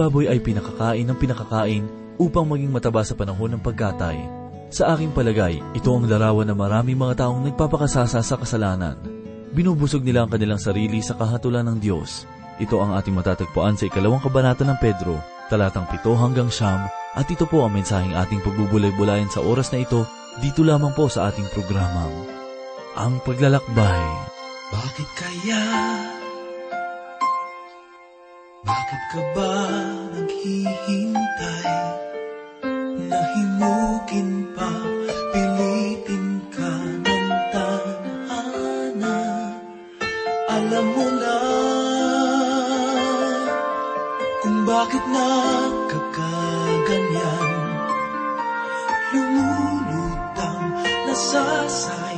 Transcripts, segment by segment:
baboy ay pinakakain ng pinakakain upang maging mataba sa panahon ng pagkatay. Sa aking palagay, ito ang larawan ng maraming mga taong nagpapakasasa sa kasalanan. Binubusog nila ang kanilang sarili sa kahatulan ng Diyos. Ito ang ating matatagpuan sa ikalawang kabanata ng Pedro, talatang pito hanggang siyam, at ito po ang mensaheng ating pagbubulay-bulayan sa oras na ito, dito lamang po sa ating programang, Ang Paglalakbay. Bakit kaya? Bakit ka ba naghihintay? Nahimukin pa, pilitin ka ng tanhana Alam mo na kung bakit nagkakaganyan Lumulutang nasasayang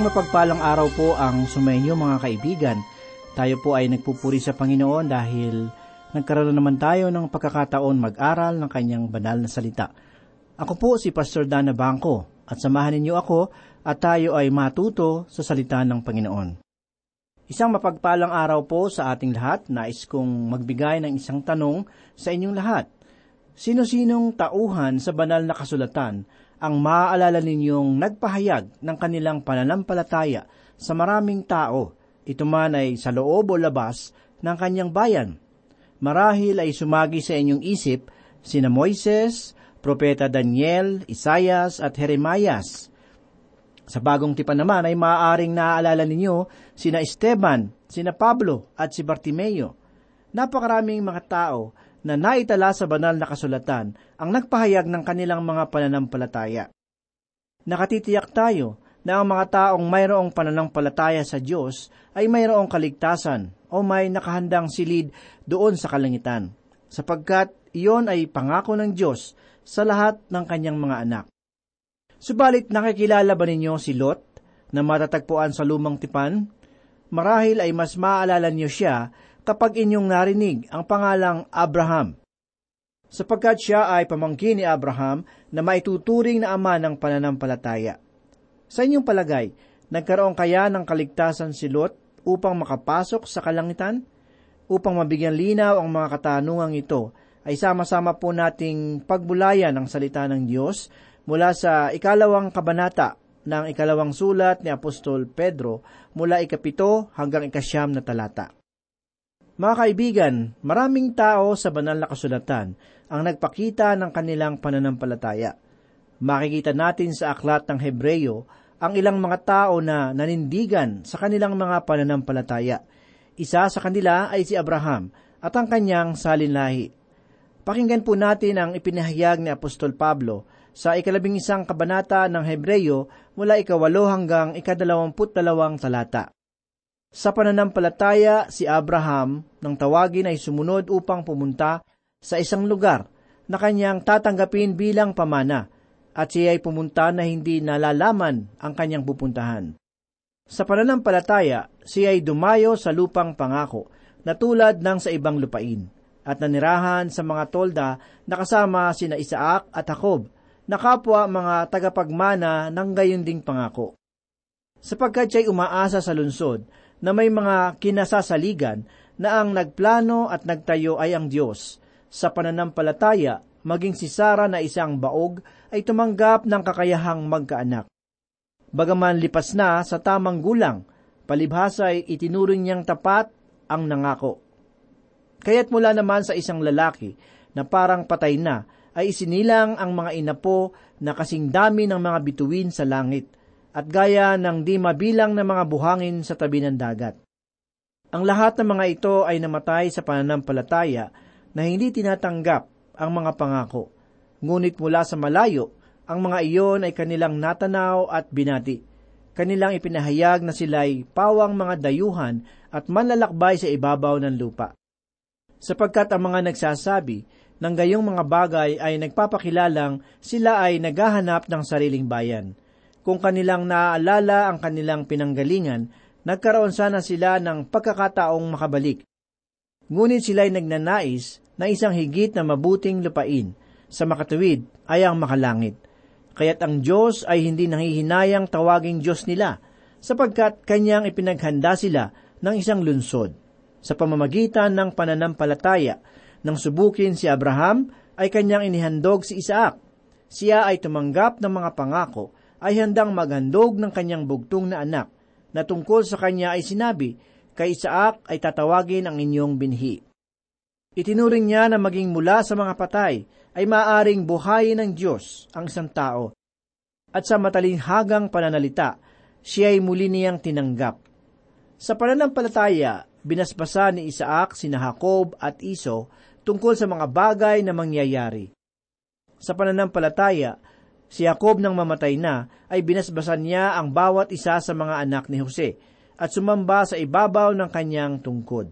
Isang mapagpalang araw po ang sumainyo mga kaibigan. Tayo po ay nagpupuri sa Panginoon dahil nagkaroon naman tayo ng pagkakataon mag-aral ng kanyang banal na salita. Ako po si Pastor Dana Bangko at samahan ninyo ako at tayo ay matuto sa salita ng Panginoon. Isang mapagpalang araw po sa ating lahat. Nais kong magbigay ng isang tanong sa inyong lahat. Sino-sinong tauhan sa banal na kasulatan ang maaalala ninyong nagpahayag ng kanilang pananampalataya sa maraming tao, ito man ay sa loob o labas ng kanyang bayan. Marahil ay sumagi sa inyong isip sina Moises, Propeta Daniel, Isayas at Jeremias. Sa bagong tipan naman ay maaaring naaalala ninyo sina Esteban, sina Pablo at si Bartimeo. Napakaraming mga tao na naitala sa banal na kasulatan ang nagpahayag ng kanilang mga pananampalataya. Nakatitiyak tayo na ang mga taong mayroong pananampalataya sa Diyos ay mayroong kaligtasan o may nakahandang silid doon sa kalangitan, sapagkat iyon ay pangako ng Diyos sa lahat ng kanyang mga anak. Subalit nakikilala ba ninyo si Lot na matatagpuan sa lumang tipan? Marahil ay mas maaalala niyo siya kapag inyong narinig ang pangalang Abraham. Sapagkat siya ay pamangkin ni Abraham na maituturing na ama ng pananampalataya. Sa inyong palagay, nagkaroon kaya ng kaligtasan si Lot upang makapasok sa kalangitan? Upang mabigyan linaw ang mga katanungang ito, ay sama-sama po nating pagbulayan ang salita ng Diyos mula sa ikalawang kabanata ng ikalawang sulat ni Apostol Pedro mula ikapito hanggang ikasyam na talata. Mga kaibigan, maraming tao sa banal na kasulatan ang nagpakita ng kanilang pananampalataya. Makikita natin sa aklat ng Hebreyo ang ilang mga tao na nanindigan sa kanilang mga pananampalataya. Isa sa kanila ay si Abraham at ang kanyang salinlahi. Pakinggan po natin ang ipinahayag ni Apostol Pablo sa ikalabing isang kabanata ng Hebreyo mula ikawalo hanggang ikadalawamput dalawang talata. Sa pananampalataya, si Abraham nang tawagin ay sumunod upang pumunta sa isang lugar na kanyang tatanggapin bilang pamana at siya ay pumunta na hindi nalalaman ang kanyang pupuntahan. Sa pananampalataya, siya ay dumayo sa lupang pangako na tulad ng sa ibang lupain at nanirahan sa mga tolda na kasama sina Isaac at Jacob na kapwa mga tagapagmana ng gayon ding pangako. Sapagkat siya'y umaasa sa lunsod na may mga kinasasaligan na ang nagplano at nagtayo ay ang Diyos. Sa pananampalataya, maging si Sara na isang baog ay tumanggap ng kakayahang magkaanak. Bagaman lipas na sa tamang gulang, palibhasa ay itinuring niyang tapat ang nangako. Kaya't mula naman sa isang lalaki na parang patay na, ay isinilang ang mga inapo na kasing dami ng mga bituin sa langit, at gaya ng di mabilang na mga buhangin sa tabi ng dagat. Ang lahat ng mga ito ay namatay sa pananampalataya na hindi tinatanggap ang mga pangako. Ngunit mula sa malayo, ang mga iyon ay kanilang natanaw at binati. Kanilang ipinahayag na sila'y pawang mga dayuhan at manlalakbay sa ibabaw ng lupa. Sapagkat ang mga nagsasabi ng gayong mga bagay ay nagpapakilalang sila ay naghahanap ng sariling bayan. Kung kanilang naaalala ang kanilang pinanggalingan, nagkaroon sana sila ng pagkakataong makabalik. Ngunit sila ay nagnanais na isang higit na mabuting lupain sa makatuwid ay ang makalangit. Kaya't ang Diyos ay hindi nanghihinayang tawaging Diyos nila, sapagkat kanyang ipinaghanda sila ng isang lunsod. Sa pamamagitan ng pananampalataya, nang subukin si Abraham, ay kanyang inihandog si Isaac. Siya ay tumanggap ng mga pangako, ay handang maghandog ng kanyang bugtong na anak, na tungkol sa kanya ay sinabi, kay Isaac ay tatawagin ang inyong binhi. Itinuring niya na maging mula sa mga patay ay maaring buhayin ng Diyos ang isang tao. At sa matalinghagang pananalita, siya ay muli niyang tinanggap. Sa pananampalataya, binasbasa ni Isaac sina Jacob at Iso tungkol sa mga bagay na mangyayari. Sa pananampalataya, si Jacob nang mamatay na ay binasbasan niya ang bawat isa sa mga anak ni Jose at sumamba sa ibabaw ng kanyang tungkod.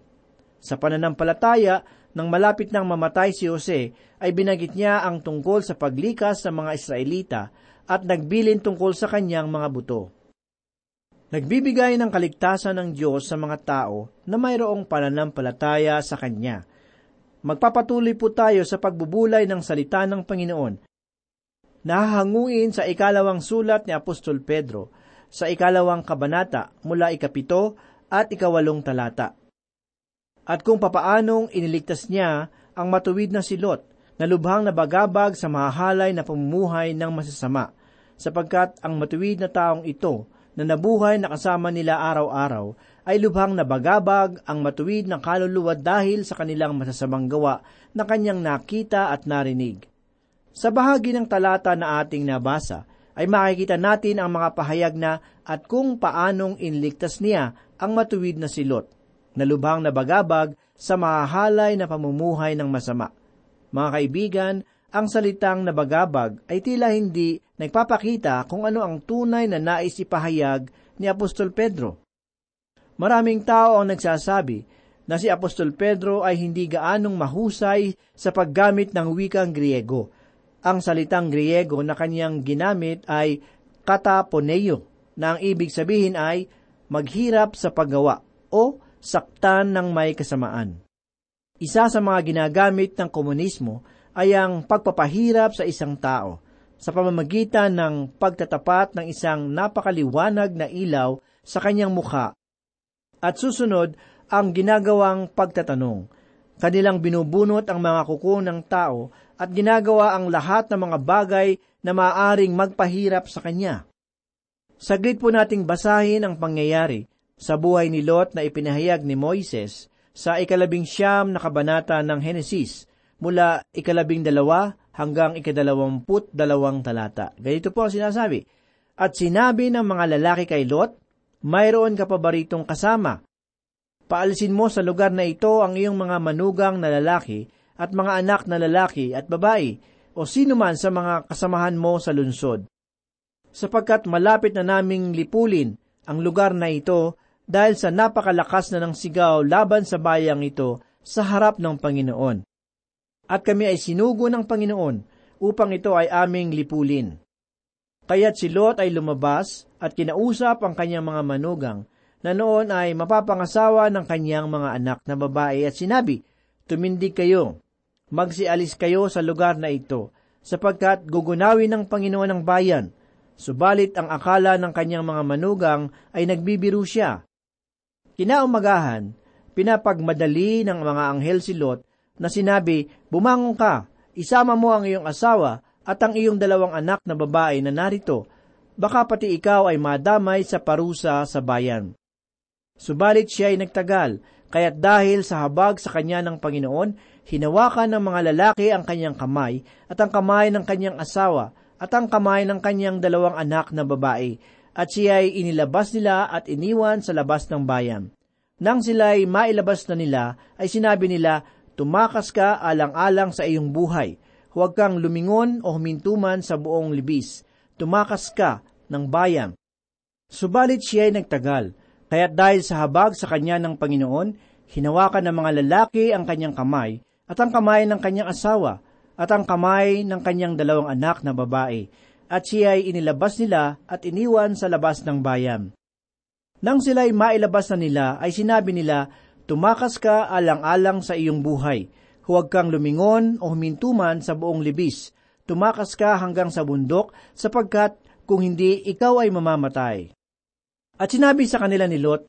Sa pananampalataya, nang malapit nang mamatay si Jose, ay binagit niya ang tungkol sa paglikas sa mga Israelita at nagbilin tungkol sa kanyang mga buto. Nagbibigay ng kaligtasan ng Diyos sa mga tao na mayroong pananampalataya sa Kanya – Magpapatuloy po tayo sa pagbubulay ng salita ng Panginoon. Nahahanguin sa ikalawang sulat ni Apostol Pedro sa ikalawang kabanata mula ikapito at ikawalong talata. At kung papaanong iniligtas niya ang matuwid na silot na lubhang nabagabag sa mahahalay na pamumuhay ng masasama, sapagkat ang matuwid na taong ito na nabuhay na kasama nila araw-araw ay lubhang nabagabag ang matuwid ng kaluluwa dahil sa kanilang masasamang gawa na kanyang nakita at narinig. Sa bahagi ng talata na ating nabasa, ay makikita natin ang mga pahayag na at kung paanong inligtas niya ang matuwid na si Lot, na lubhang nabagabag sa mahahalay na pamumuhay ng masama. Mga kaibigan, ang salitang nabagabag ay tila hindi nagpapakita kung ano ang tunay na nais ipahayag ni Apostol Pedro. Maraming tao ang nagsasabi na si Apostol Pedro ay hindi gaanong mahusay sa paggamit ng wikang Griego. Ang salitang Griego na kanyang ginamit ay kataponeo, na ang ibig sabihin ay maghirap sa paggawa o saktan ng may kasamaan. Isa sa mga ginagamit ng komunismo ay ang pagpapahirap sa isang tao sa pamamagitan ng pagtatapat ng isang napakaliwanag na ilaw sa kanyang mukha. At susunod ang ginagawang pagtatanong. Kanilang binubunot ang mga kuko ng tao at ginagawa ang lahat ng mga bagay na maaaring magpahirap sa kanya. Saglit po nating basahin ang pangyayari sa buhay ni Lot na ipinahayag ni Moises sa ikalabing siyam na kabanata ng Henesis mula ikalabing dalawa hanggang ikadalawamput dalawang talata. Ganito po ang sinasabi, At sinabi ng mga lalaki kay Lot, Mayroon ka pa ba kasama? Paalisin mo sa lugar na ito ang iyong mga manugang na lalaki at mga anak na lalaki at babae, o sino man sa mga kasamahan mo sa lunsod. Sapagkat malapit na naming lipulin ang lugar na ito dahil sa napakalakas na ng sigaw laban sa bayang ito sa harap ng Panginoon at kami ay sinugo ng Panginoon upang ito ay aming lipulin. Kaya't si Lot ay lumabas at kinausap ang kanyang mga manugang na noon ay mapapangasawa ng kanyang mga anak na babae at sinabi, Tumindig kayo, magsialis kayo sa lugar na ito, sapagkat gugunawin ng Panginoon ang bayan. Subalit ang akala ng kanyang mga manugang ay nagbibiro siya. Kinaumagahan, pinapagmadali ng mga anghel si Lot na sinabi, Bumangon ka, isama mo ang iyong asawa at ang iyong dalawang anak na babae na narito, baka pati ikaw ay madamay sa parusa sa bayan. Subalit siya ay nagtagal, kaya't dahil sa habag sa kanya ng Panginoon, hinawakan ng mga lalaki ang kanyang kamay at ang kamay ng kanyang asawa at ang kamay ng kanyang dalawang anak na babae, at siya ay inilabas nila at iniwan sa labas ng bayan. Nang sila ay mailabas na nila, ay sinabi nila, Tumakas ka alang-alang sa iyong buhay. Huwag kang lumingon o humintuman sa buong libis. Tumakas ka ng bayan. Subalit siya ay nagtagal, kaya't dahil sa habag sa kanya ng Panginoon, hinawakan ng mga lalaki ang kanyang kamay, at ang kamay ng kanyang asawa, at ang kamay ng kanyang dalawang anak na babae, at siya ay inilabas nila at iniwan sa labas ng bayan. Nang sila ay mailabas na nila, ay sinabi nila, Tumakas ka alang-alang sa iyong buhay. Huwag kang lumingon o humintuman sa buong libis. Tumakas ka hanggang sa bundok sapagkat kung hindi, ikaw ay mamamatay. At sinabi sa kanila ni Lot,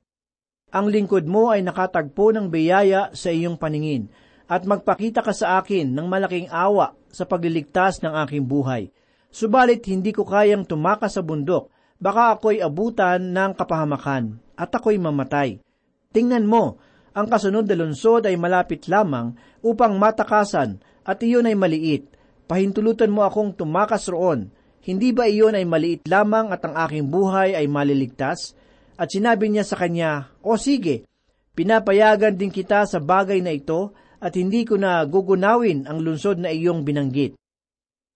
Ang lingkod mo ay nakatagpo ng biyaya sa iyong paningin, at magpakita ka sa akin ng malaking awa sa pagliligtas ng aking buhay. Subalit hindi ko kayang tumakas sa bundok, baka ako'y abutan ng kapahamakan, at ako'y mamatay. Tingnan mo, ang kasunod na lungsod ay malapit lamang upang matakasan at iyon ay maliit. Pahintulutan mo akong tumakas roon. Hindi ba iyon ay maliit lamang at ang aking buhay ay maliligtas? At sinabi niya sa kanya, O sige, pinapayagan din kita sa bagay na ito at hindi ko na gugunawin ang lungsod na iyong binanggit.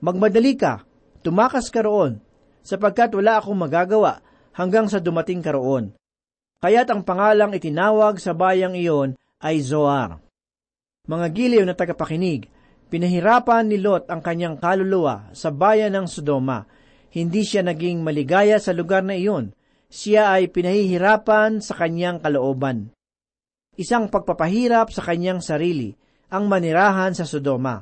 Magmadali ka, tumakas ka roon, sapagkat wala akong magagawa hanggang sa dumating ka roon. Kaya't ang pangalang itinawag sa bayang iyon ay Zoar. Mga giliw na tagapakinig, pinahirapan ni Lot ang kanyang kaluluwa sa bayan ng Sodoma. Hindi siya naging maligaya sa lugar na iyon. Siya ay pinahihirapan sa kanyang kalooban. Isang pagpapahirap sa kanyang sarili, ang manirahan sa Sodoma.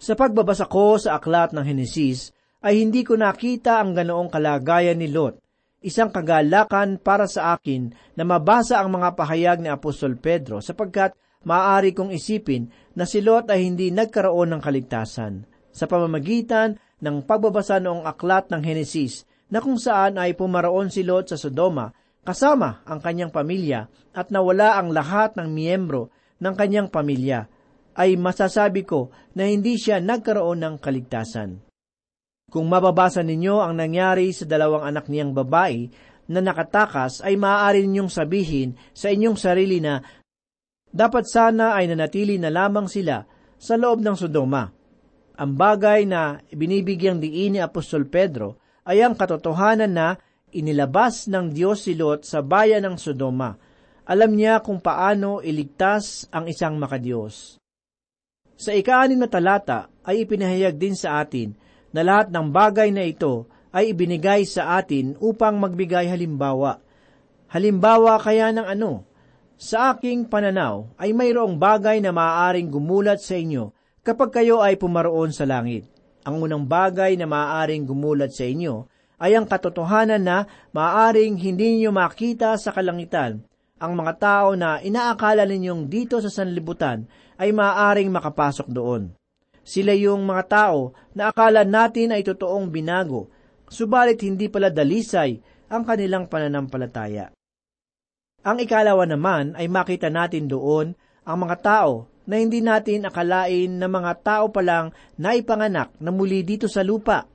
Sa pagbabasa ko sa aklat ng Henesis, ay hindi ko nakita ang ganoong kalagayan ni Lot isang kagalakan para sa akin na mabasa ang mga pahayag ni Apostol Pedro sapagkat maaari kong isipin na si Lot ay hindi nagkaroon ng kaligtasan sa pamamagitan ng pagbabasa noong aklat ng Henesis na kung saan ay pumaroon si Lot sa Sodoma kasama ang kanyang pamilya at nawala ang lahat ng miyembro ng kanyang pamilya ay masasabi ko na hindi siya nagkaroon ng kaligtasan. Kung mababasa ninyo ang nangyari sa dalawang anak niyang babae na nakatakas, ay maaari ninyong sabihin sa inyong sarili na dapat sana ay nanatili na lamang sila sa loob ng Sodoma. Ang bagay na binibigyang diin ni Apostol Pedro ay ang katotohanan na inilabas ng Diyos si Lot sa bayan ng Sodoma. Alam niya kung paano iligtas ang isang makadiyos. Sa ikaanim na talata ay ipinahayag din sa atin na lahat ng bagay na ito ay ibinigay sa atin upang magbigay halimbawa. Halimbawa kaya ng ano? Sa aking pananaw ay mayroong bagay na maaaring gumulat sa inyo kapag kayo ay pumaroon sa langit. Ang unang bagay na maaaring gumulat sa inyo ay ang katotohanan na maaaring hindi ninyo makita sa kalangitan ang mga tao na inaakala ninyong dito sa sanlibutan ay maaaring makapasok doon. Sila yung mga tao na akala natin ay totoong binago, subalit hindi pala dalisay ang kanilang pananampalataya. Ang ikalawa naman ay makita natin doon ang mga tao na hindi natin akalain na mga tao pa lang na ipanganak na muli dito sa lupa.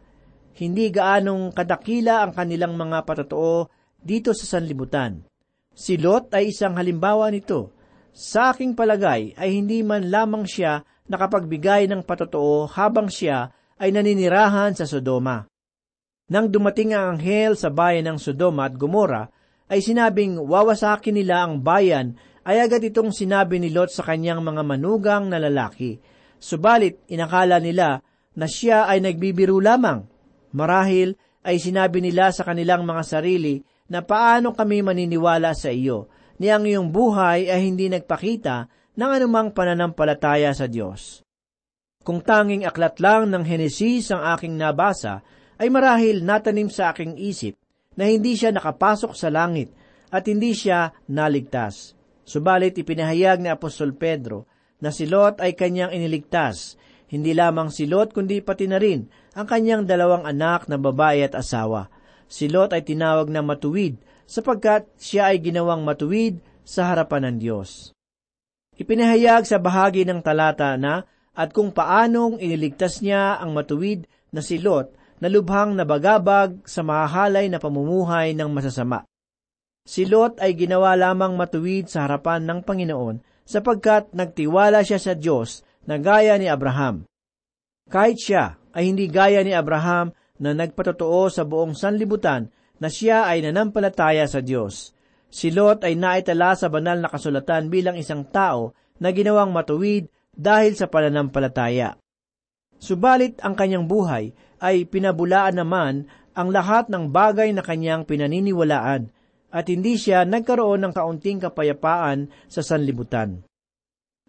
Hindi gaanong kadakila ang kanilang mga patotoo dito sa sanlibutan. Si Lot ay isang halimbawa nito. Sa aking palagay ay hindi man lamang siya nakapagbigay ng patotoo habang siya ay naninirahan sa Sodoma. Nang dumating ang anghel sa bayan ng Sodoma at Gomora, ay sinabing wawasakin nila ang bayan, ay agad itong sinabi ni Lot sa kanyang mga manugang na lalaki. Subalit, inakala nila na siya ay nagbibiro lamang. Marahil ay sinabi nila sa kanilang mga sarili na paano kami maniniwala sa iyo, ni ang iyong buhay ay hindi nagpakita ng anumang pananampalataya sa Diyos. Kung tanging aklat lang ng Henesis ang aking nabasa, ay marahil natanim sa aking isip na hindi siya nakapasok sa langit at hindi siya naligtas. Subalit ipinahayag ni Apostol Pedro na si Lot ay kanyang iniligtas, hindi lamang si Lot kundi pati na rin ang kanyang dalawang anak na babae at asawa. Si Lot ay tinawag na matuwid sapagkat siya ay ginawang matuwid sa harapan ng Diyos. Ipinahayag sa bahagi ng talata na at kung paanong iniligtas niya ang matuwid na si Lot na lubhang nabagabag sa mahahalay na pamumuhay ng masasama. Si Lot ay ginawa lamang matuwid sa harapan ng Panginoon sapagkat nagtiwala siya sa Diyos na gaya ni Abraham. Kahit siya ay hindi gaya ni Abraham na nagpatotoo sa buong sanlibutan na siya ay nanampalataya sa Diyos. Si Lot ay naitala sa banal na kasulatan bilang isang tao na ginawang matuwid dahil sa pananampalataya. Subalit ang kanyang buhay ay pinabulaan naman ang lahat ng bagay na kanyang pinaniniwalaan at hindi siya nagkaroon ng kaunting kapayapaan sa sanlibutan.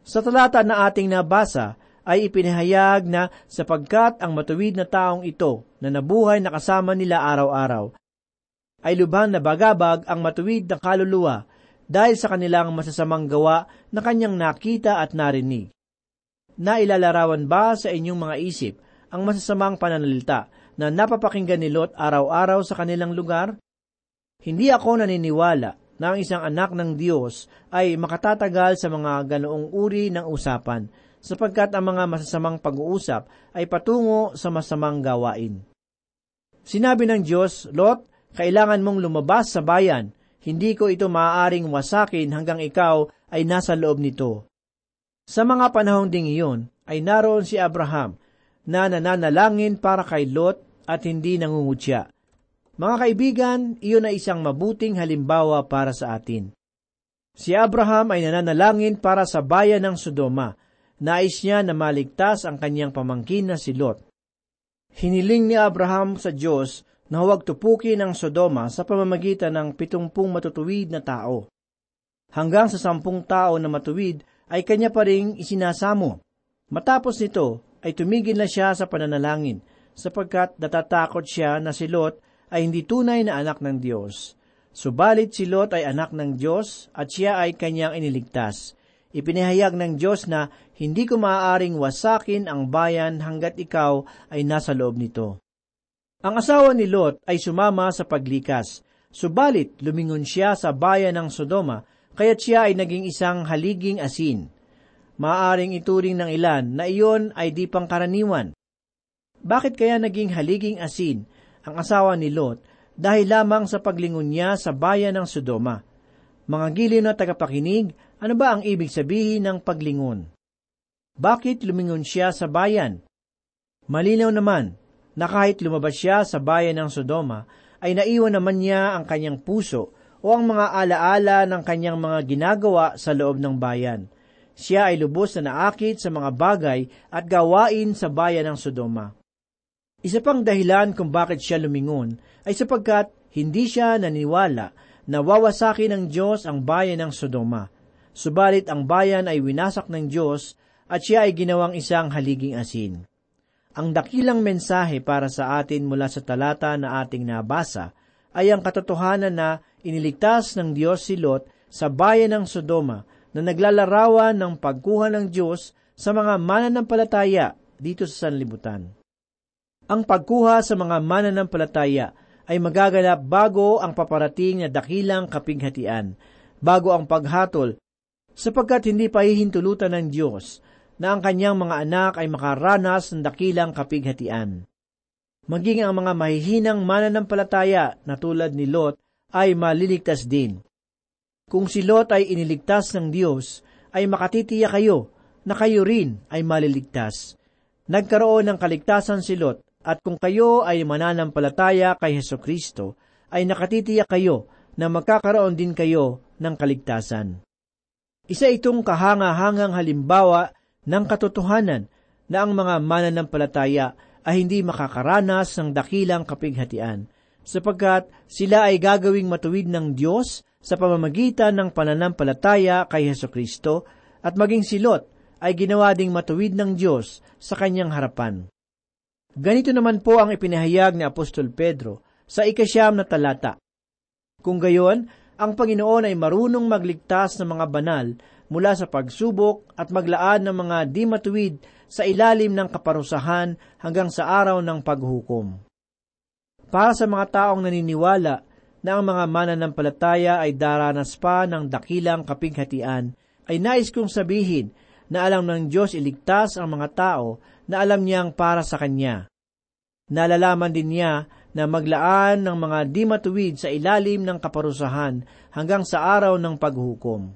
Sa talata na ating nabasa ay ipinahayag na sapagkat ang matuwid na taong ito na nabuhay na kasama nila araw-araw ay lubhang nabagabag ang matuwid na kaluluwa dahil sa kanilang masasamang gawa na kanyang nakita at narinig. Nailalarawan ba sa inyong mga isip ang masasamang pananalita na napapakinggan ni Lot araw-araw sa kanilang lugar? Hindi ako naniniwala na ang isang anak ng Diyos ay makatatagal sa mga ganoong uri ng usapan, sapagkat ang mga masasamang pag-uusap ay patungo sa masamang gawain. Sinabi ng Diyos, Lot, kailangan mong lumabas sa bayan. Hindi ko ito maaaring wasakin hanggang ikaw ay nasa loob nito. Sa mga panahong ding iyon, ay naroon si Abraham na nananalangin para kay Lot at hindi nangungutya. Mga kaibigan, iyon ay isang mabuting halimbawa para sa atin. Si Abraham ay nananalangin para sa bayan ng Sodoma. Nais niya na maligtas ang kanyang pamangkin na si Lot. Hiniling ni Abraham sa Diyos na huwag tupukin ang Sodoma sa pamamagitan ng pitumpung matutuwid na tao. Hanggang sa sampung tao na matuwid ay kanya pa ring isinasamo. Matapos nito ay tumigil na siya sa pananalangin sapagkat natatakot siya na si Lot ay hindi tunay na anak ng Diyos. Subalit si Lot ay anak ng Diyos at siya ay kanyang iniligtas. Ipinahayag ng Diyos na hindi ko maaaring wasakin ang bayan hanggat ikaw ay nasa loob nito. Ang asawa ni Lot ay sumama sa paglikas, subalit lumingon siya sa bayan ng Sodoma, kaya't siya ay naging isang haliging asin. Maaring ituring ng ilan na iyon ay di pangkaraniwan. Bakit kaya naging haliging asin ang asawa ni Lot dahil lamang sa paglingon niya sa bayan ng Sodoma? Mga giliw na tagapakinig, ano ba ang ibig sabihin ng paglingon? Bakit lumingon siya sa bayan? Malinaw naman na kahit lumabas siya sa bayan ng Sodoma, ay naiwan naman niya ang kanyang puso o ang mga alaala ng kanyang mga ginagawa sa loob ng bayan. Siya ay lubos na naakit sa mga bagay at gawain sa bayan ng Sodoma. Isa pang dahilan kung bakit siya lumingon ay sapagkat hindi siya naniwala na wawasakin ng Diyos ang bayan ng Sodoma. Subalit ang bayan ay winasak ng Diyos at siya ay ginawang isang haliging asin. Ang dakilang mensahe para sa atin mula sa talata na ating nabasa ay ang katotohanan na iniligtas ng Diyos si Lot sa bayan ng Sodoma na naglalarawan ng pagkuha ng Diyos sa mga mananampalataya dito sa sanlibutan. Ang pagkuha sa mga mananampalataya ay magaganap bago ang paparating na dakilang kapighatian, bago ang paghatol, sapagkat hindi pa hihintulutan ng Diyos na ang kanyang mga anak ay makaranas ng dakilang kapighatian. Maging ang mga mahihinang mananampalataya na tulad ni Lot ay maliligtas din. Kung si Lot ay iniligtas ng Diyos, ay makatitiya kayo na kayo rin ay maliligtas. Nagkaroon ng kaligtasan si Lot at kung kayo ay mananampalataya kay Heso Kristo, ay nakatitiya kayo na magkakaroon din kayo ng kaligtasan. Isa itong kahanga-hangang halimbawa ng katotohanan na ang mga mananampalataya ay hindi makakaranas ng dakilang kapighatian, sapagkat sila ay gagawing matuwid ng Diyos sa pamamagitan ng pananampalataya kay Heso Kristo at maging silot ay ginawa ding matuwid ng Diyos sa kanyang harapan. Ganito naman po ang ipinahayag ni Apostol Pedro sa ikasyam na talata. Kung gayon, ang Panginoon ay marunong magligtas ng mga banal mula sa pagsubok at maglaan ng mga di matuwid sa ilalim ng kaparusahan hanggang sa araw ng paghukom. Para sa mga taong naniniwala na ang mga mananampalataya ay daranas pa ng dakilang kapighatian, ay nais kong sabihin na alam ng Diyos iligtas ang mga tao na alam niyang para sa Kanya. Nalalaman din niya na maglaan ng mga di matuwid sa ilalim ng kaparusahan hanggang sa araw ng paghukom.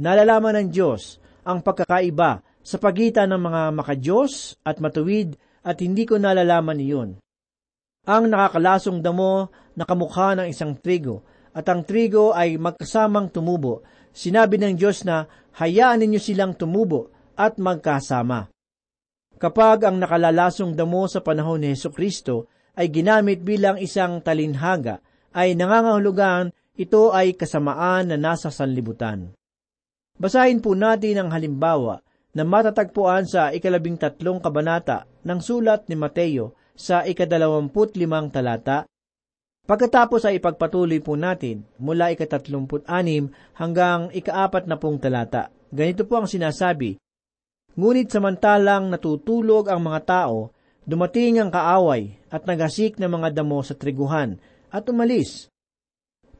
Nalalaman ng Diyos ang pagkakaiba sa pagitan ng mga makadiyos at matuwid at hindi ko nalalaman iyon. Ang nakakalasong damo na kamukha ng isang trigo at ang trigo ay magkasamang tumubo. Sinabi ng Diyos na hayaan ninyo silang tumubo at magkasama. Kapag ang nakalalasong damo sa panahon ni Heso Kristo ay ginamit bilang isang talinhaga, ay nangangahulugan ito ay kasamaan na nasa sanlibutan. Basahin po natin ang halimbawa na matatagpuan sa ikalabing tatlong kabanata ng sulat ni Mateo sa ikadalawamput limang talata. Pagkatapos ay ipagpatuloy po natin mula ikatatlumput anim hanggang ikaapat na pong talata. Ganito po ang sinasabi, Ngunit samantalang natutulog ang mga tao, dumating ang kaaway at naghasik ng mga damo sa triguhan at umalis.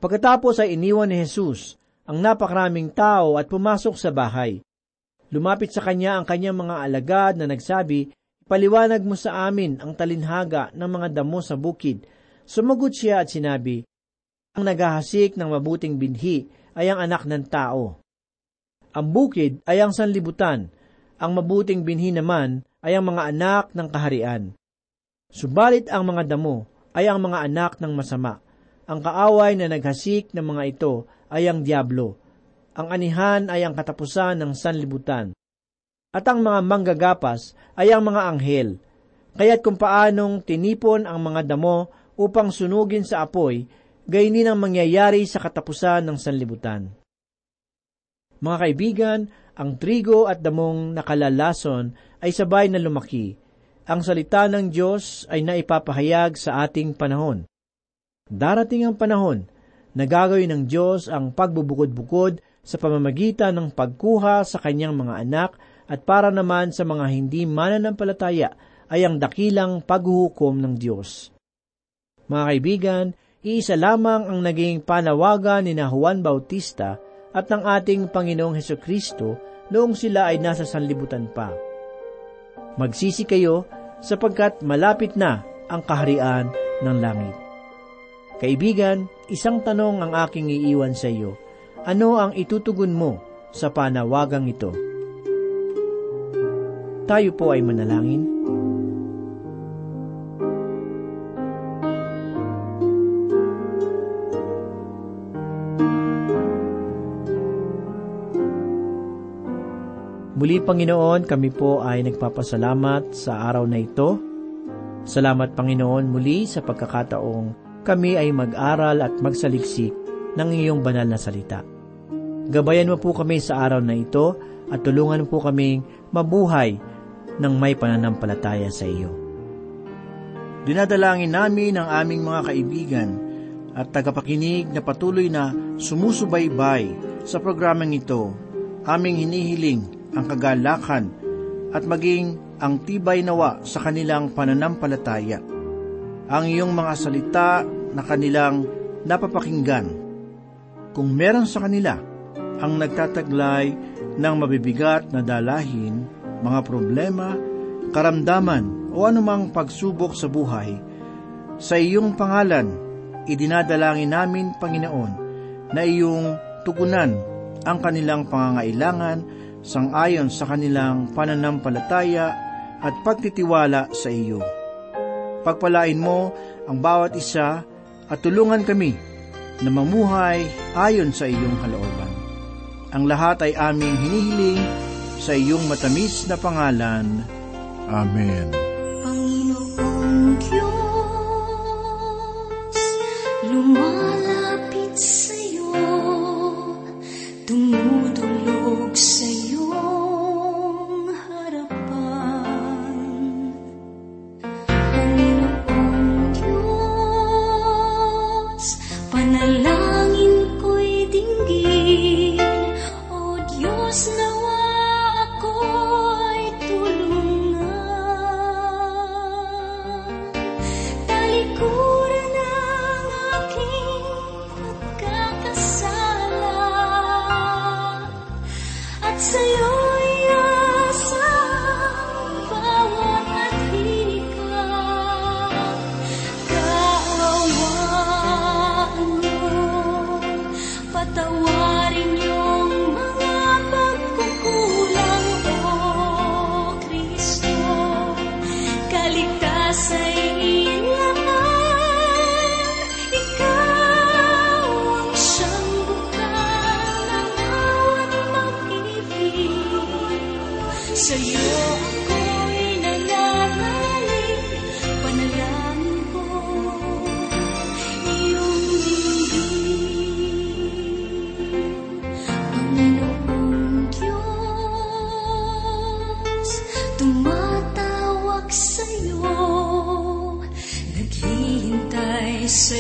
Pagkatapos ay iniwan ni Jesus ang napakaraming tao at pumasok sa bahay. Lumapit sa kanya ang kanyang mga alagad na nagsabi, Paliwanag mo sa amin ang talinhaga ng mga damo sa bukid. Sumagot siya at sinabi, Ang naghahasik ng mabuting binhi ay ang anak ng tao. Ang bukid ay ang sanlibutan, ang mabuting binhi naman ay ang mga anak ng kaharian. Subalit ang mga damo ay ang mga anak ng masama. Ang kaaway na naghasik ng mga ito ay ang diablo. Ang anihan ay ang katapusan ng sanlibutan at ang mga manggagapas ay ang mga anghel. Kaya't kung paanong tinipon ang mga damo upang sunugin sa apoy, gayon din ang mangyayari sa katapusan ng sanlibutan. Mga kaibigan, ang trigo at damong nakalalason ay sabay na lumaki. Ang salita ng Diyos ay naipapahayag sa ating panahon. Darating ang panahon na gagawin ng Diyos ang pagbubukod-bukod sa pamamagitan ng pagkuha sa kanyang mga anak at para naman sa mga hindi mananampalataya ay ang dakilang paghuhukom ng Diyos. Mga kaibigan, iisa lamang ang naging panawagan ni na Juan Bautista at ng ating Panginoong Heso Kristo noong sila ay nasa sanlibutan pa. Magsisi kayo sapagkat malapit na ang kaharian ng langit. Kaibigan, isang tanong ang aking iiwan sa iyo. Ano ang itutugon mo sa panawagang ito? Tayo po ay manalangin. Muli Panginoon, kami po ay nagpapasalamat sa araw na ito. Salamat Panginoon muli sa pagkakataong kami ay mag-aral at magsaliksik ng iyong banal na salita. Gabayan mo po kami sa araw na ito at tulungan po kaming mabuhay ng may pananampalataya sa iyo. Dinadalangin namin ang aming mga kaibigan at tagapakinig na patuloy na sumusubaybay sa programang ito. Aming hinihiling ang kagalakan at maging ang tibay nawa sa kanilang pananampalataya. Ang iyong mga salita na kanilang napapakinggan. Kung meron sa kanila ang nagtataglay ng mabibigat na dalahin, mga problema, karamdaman o anumang pagsubok sa buhay, sa iyong pangalan, idinadalangin namin, Panginoon, na iyong tugunan ang kanilang pangangailangan sangayon sa kanilang pananampalataya at pagtitiwala sa iyo. Pagpalain mo ang bawat isa at tulungan kami na mamuhay ayon sa iyong kalooban. Ang lahat ay aming hinihiling sa iyong matamis na pangalan. Amen. Tumatawag sa'yo, naghihintay sa